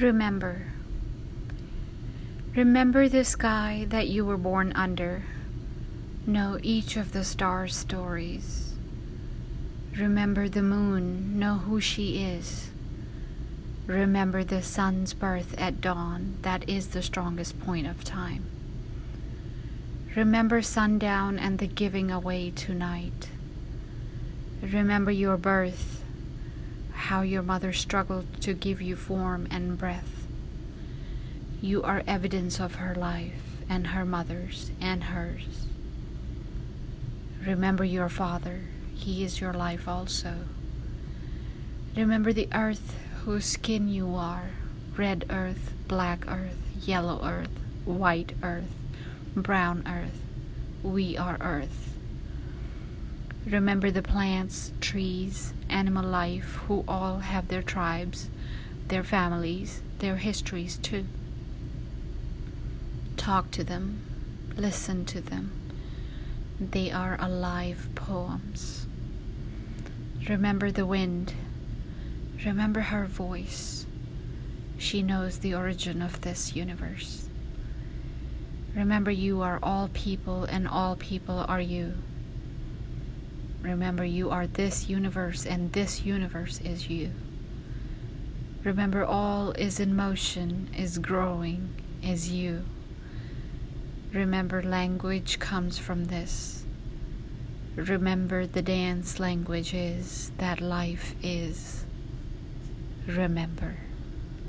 Remember. Remember the sky that you were born under. Know each of the stars' stories. Remember the moon, know who she is. Remember the sun's birth at dawn, that is the strongest point of time. Remember sundown and the giving away tonight. Remember your birth, how your mother struggled to give you form and breath. You are evidence of her life and her mother's and hers. Remember your father, he is your life also. Remember the earth whose skin you are red earth, black earth, yellow earth, white earth, brown earth. We are earth. Remember the plants, trees, animal life who all have their tribes, their families, their histories too. Talk to them, listen to them. They are alive poems. Remember the wind. Remember her voice. She knows the origin of this universe. Remember, you are all people, and all people are you. Remember, you are this universe, and this universe is you. Remember, all is in motion, is growing, is you. Remember, language comes from this. Remember, the dance language is that life is. Remember.